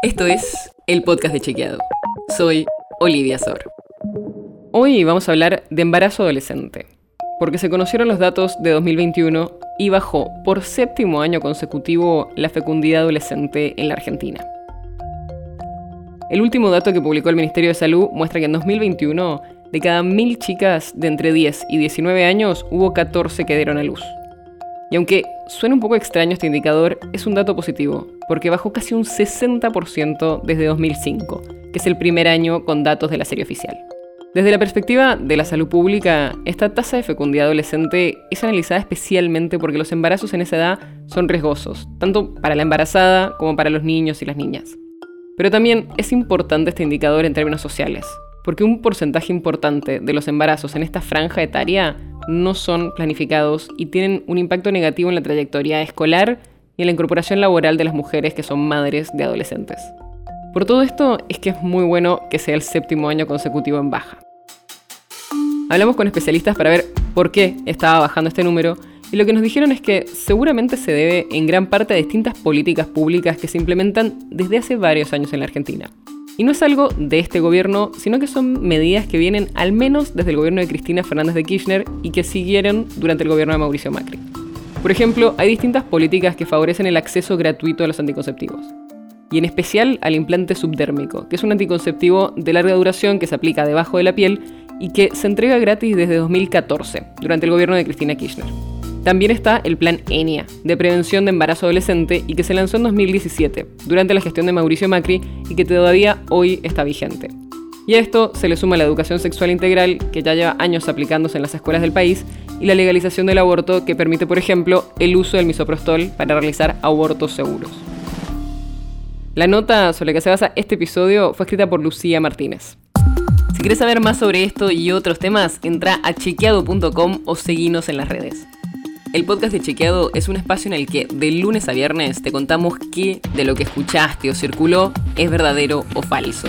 Esto es el podcast de Chequeado. Soy Olivia Sor. Hoy vamos a hablar de embarazo adolescente, porque se conocieron los datos de 2021 y bajó por séptimo año consecutivo la fecundidad adolescente en la Argentina. El último dato que publicó el Ministerio de Salud muestra que en 2021, de cada mil chicas de entre 10 y 19 años, hubo 14 que dieron a luz. Y aunque suena un poco extraño este indicador, es un dato positivo, porque bajó casi un 60% desde 2005, que es el primer año con datos de la serie oficial. Desde la perspectiva de la salud pública, esta tasa de fecundidad adolescente es analizada especialmente porque los embarazos en esa edad son riesgosos, tanto para la embarazada como para los niños y las niñas. Pero también es importante este indicador en términos sociales, porque un porcentaje importante de los embarazos en esta franja etaria no son planificados y tienen un impacto negativo en la trayectoria escolar y en la incorporación laboral de las mujeres que son madres de adolescentes. Por todo esto es que es muy bueno que sea el séptimo año consecutivo en baja. Hablamos con especialistas para ver por qué estaba bajando este número y lo que nos dijeron es que seguramente se debe en gran parte a distintas políticas públicas que se implementan desde hace varios años en la Argentina. Y no es algo de este gobierno, sino que son medidas que vienen al menos desde el gobierno de Cristina Fernández de Kirchner y que siguieron durante el gobierno de Mauricio Macri. Por ejemplo, hay distintas políticas que favorecen el acceso gratuito a los anticonceptivos. Y en especial al implante subdérmico, que es un anticonceptivo de larga duración que se aplica debajo de la piel y que se entrega gratis desde 2014, durante el gobierno de Cristina Kirchner. También está el plan ENIA, de prevención de embarazo adolescente, y que se lanzó en 2017, durante la gestión de Mauricio Macri, y que todavía hoy está vigente. Y a esto se le suma la educación sexual integral, que ya lleva años aplicándose en las escuelas del país, y la legalización del aborto, que permite, por ejemplo, el uso del misoprostol para realizar abortos seguros. La nota sobre la que se basa este episodio fue escrita por Lucía Martínez. Si quieres saber más sobre esto y otros temas, entra a chequeado.com o seguinos en las redes. El podcast de Chequeado es un espacio en el que de lunes a viernes te contamos qué de lo que escuchaste o circuló es verdadero o falso.